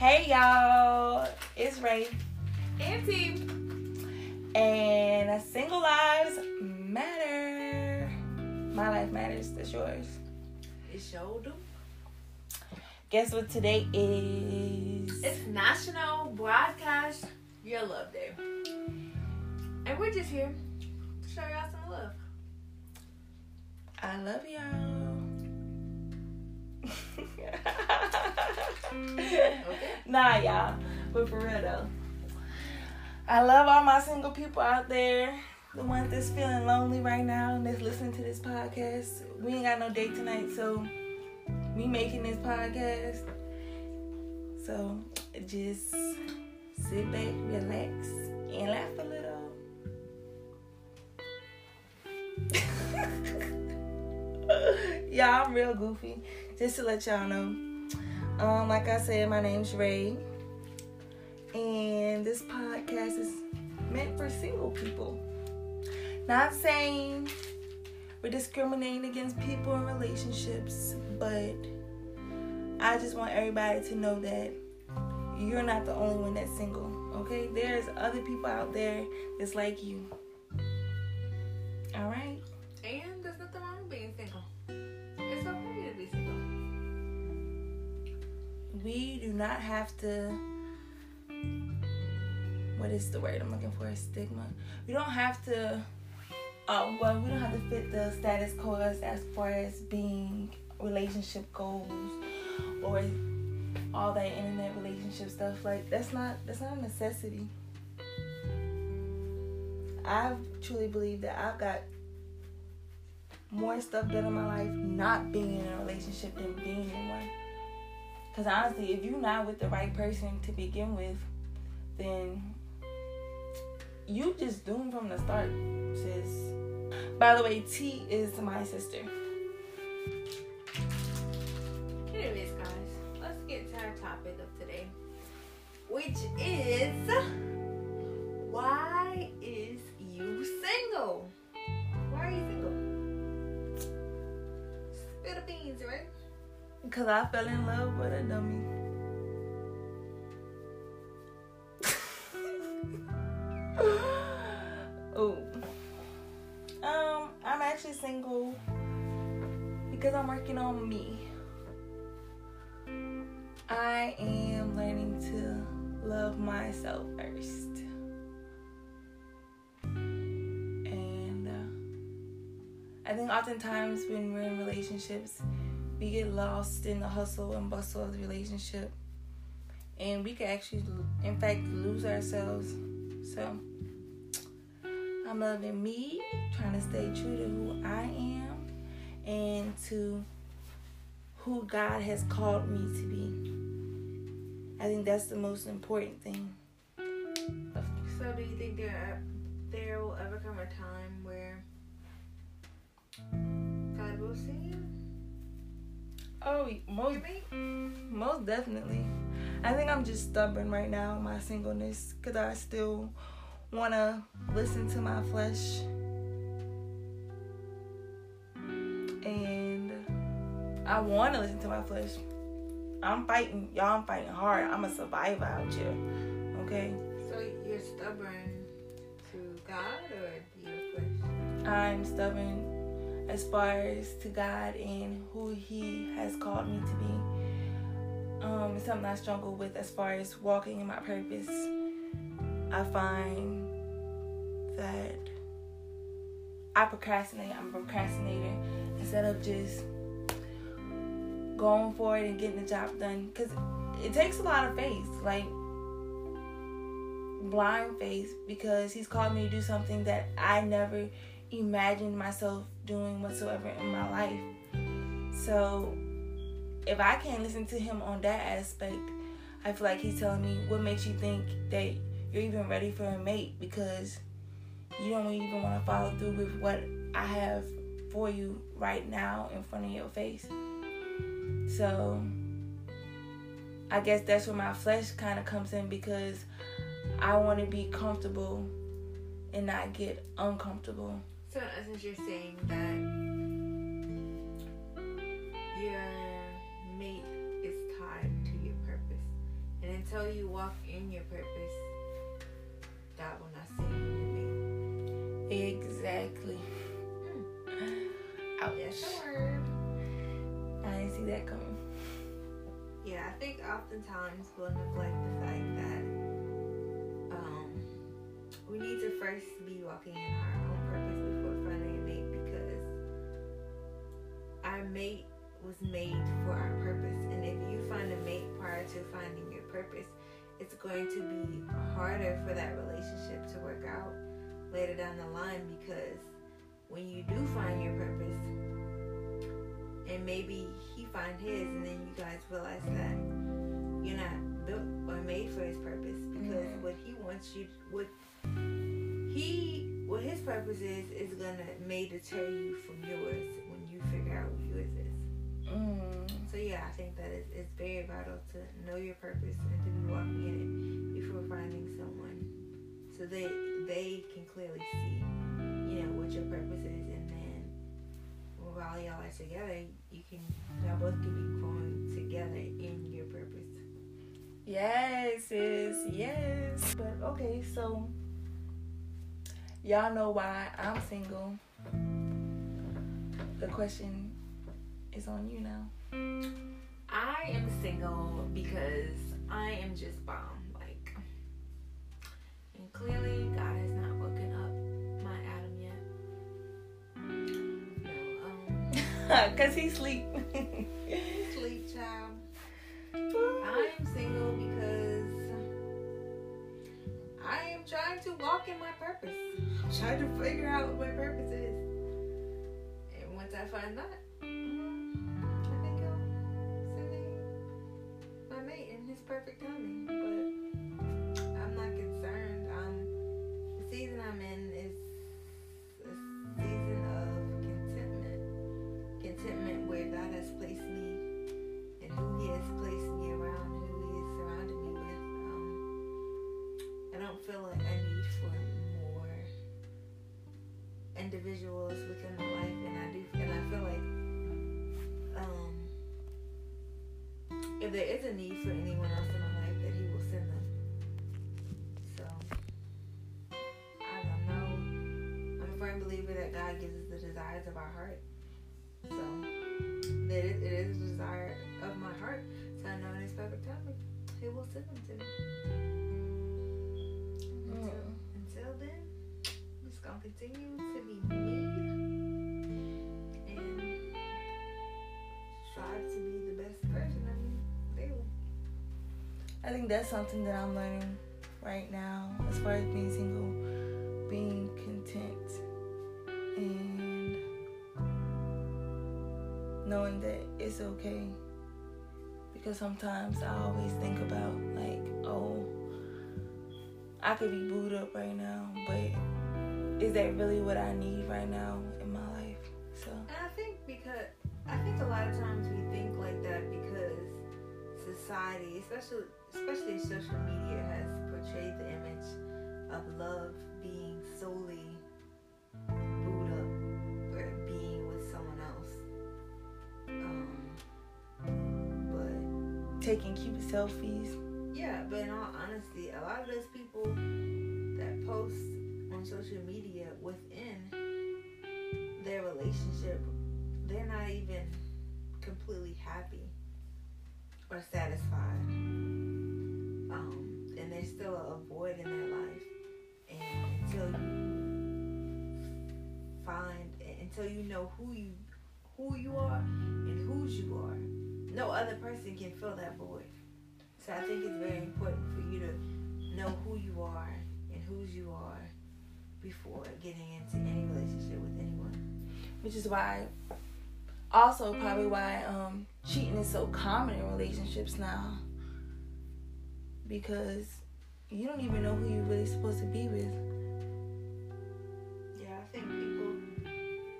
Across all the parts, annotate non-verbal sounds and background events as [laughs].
Hey y'all, it's Ray. And T. And single lives matter. My life matters, that's yours. It sure do. Guess what today is? It's National Broadcast Your Love Day. And we're just here to show y'all some love. I love y'all. [laughs] [laughs] Nah, y'all. But for real though. I love all my single people out there. The ones that's feeling lonely right now and that's listening to this podcast. We ain't got no date tonight, so we making this podcast. So just sit back, relax, and laugh a little. [laughs] y'all, I'm real goofy. Just to let y'all know. Um, like I said, my name's Ray. And this podcast is meant for single people. Not saying we're discriminating against people in relationships, but I just want everybody to know that you're not the only one that's single. Okay? There's other people out there that's like you. Alright? And we do not have to what is the word i'm looking for? Stigma. We don't have to uh, well we don't have to fit the status quo as, far as being relationship goals or all that internet relationship stuff. Like that's not that's not a necessity. I truly believe that i've got more stuff done in my life not being in a relationship than being in one because honestly, if you're not with the right person to begin with, then you just doomed from the start, sis. By the way, T is my sister. Anyways, guys, let's get to our topic of today, which is why Because I fell in love with a dummy. [laughs] oh. Um, I'm actually single because I'm working on me. I am learning to love myself first. And uh, I think oftentimes when we're in relationships, we get lost in the hustle and bustle of the relationship. And we could actually in fact lose ourselves. So i'm loving me trying to stay true to who i am and to who god has called me to be. I think that's the most important thing. So, do you think there there will ever come a time where God will see you? Oh most mean? Mm, most definitely. I think I'm just stubborn right now my singleness because I still want to listen to my flesh. And I want to listen to my flesh. I'm fighting. Y'all, I'm fighting hard. I'm a survivor out here. Okay? So you're stubborn to God or to your flesh? I'm stubborn as far as to God and who He has called me to be. Um, it's something I struggle with as far as walking in my purpose. I find that I procrastinate. I'm a procrastinator instead of just going for it and getting the job done. Because it takes a lot of faith, like blind faith, because He's called me to do something that I never imagined myself doing whatsoever in my life. So if I can't listen to him on that aspect, I feel like he's telling me what makes you think that you're even ready for a mate because you don't even want to follow through with what I have for you right now in front of your face. So I guess that's where my flesh kind of comes in because I want to be comfortable and not get uncomfortable. So in essence, you're saying that your mate is tied to your purpose, and until you walk in your purpose, God will not see you in Exactly. Hmm. Ouch. Yes. I didn't see that coming. Yeah, I think oftentimes we'll neglect the fact that um, we need to first be walking in our before finding a mate because our mate was made for our purpose. And if you find a mate prior to finding your purpose, it's going to be harder for that relationship to work out later down the line because when you do find your purpose, and maybe he find his, and then you guys realize that you're not built or made for his purpose because Mhm. what he wants you, what he, what his purpose is, is gonna may deter you from yours when you figure out what yours is. Mm. So yeah, I think that it's, it's very vital to know your purpose and to be walking in it before finding someone, so they they can clearly see, you know, what your purpose is, and then while y'all are together, you can y'all both can be growing together in your purpose. Yes, sis. Yes. But okay, so y'all know why I'm single. The question is on you now. I am single because I am just bomb, like, and clearly God has not woken up my Adam yet. No, um. [laughs] Cause he sleep. Sleep, trying to figure out what my purpose is. And once I find that, individuals within my life, and I do, and I feel like um, if there is a need for anyone else in my life, that He will send them. So I don't know. I'm a firm believer that God gives us the desires of our heart. So that it, it is a desire of my heart to know in His perfect timing, He will send them to me. Until, until then, gonna continue to be me and strive to be the best version of me. I think that's something that I'm learning right now as far as being single, being content, and knowing that it's okay. Because sometimes I always think about, like, oh, I could be booed up right now, but is that really what I need right now in my life? So, And I think because I think a lot of times we think like that because society, especially especially social media, has portrayed the image of love being solely booed up or being with someone else. Um, but taking cute selfies. yeah, but in all honesty, a lot of those people that post on social media within their relationship, they're not even completely happy or satisfied. Um, and there's still a void in their life. And until you find, until you know who you who you are and whose you are, no other person can fill that void. So I think it's very important for you to know who you are and whose you are before getting into any relationship with anyone. which is why also probably why um cheating is so common in relationships now because you don't even know who you're really supposed to be with Yeah, I think people,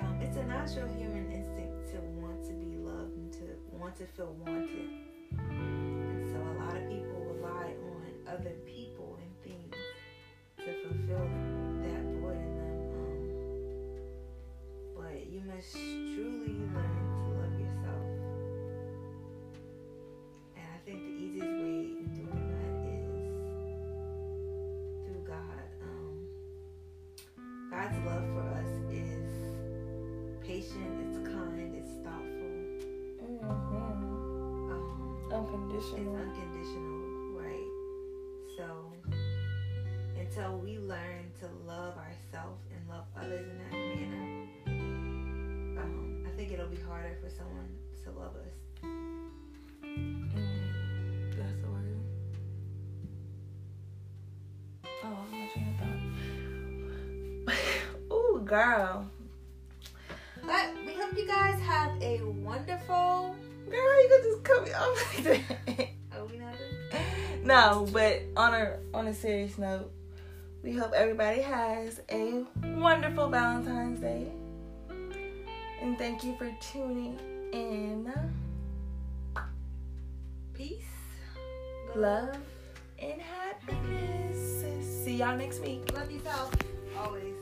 um, it's a natural human instinct to want to be loved and to want to feel wanted. And so a lot of people rely on other people unconditional. It's unconditional, right? So until we learn to love ourselves and love others in that manner, um, I think it'll be harder for someone to love us. Mm, that's the word. Oh, my train of thought. [laughs] Ooh, girl. But we hope you guys have a wonderful. Girl, you could just cut me off like that. [laughs] Are we not? no, but on a on a serious note, we hope everybody has a wonderful Valentine's Day. And thank you for tuning in. Peace. Love and happiness. See y'all next week. Love yourself always.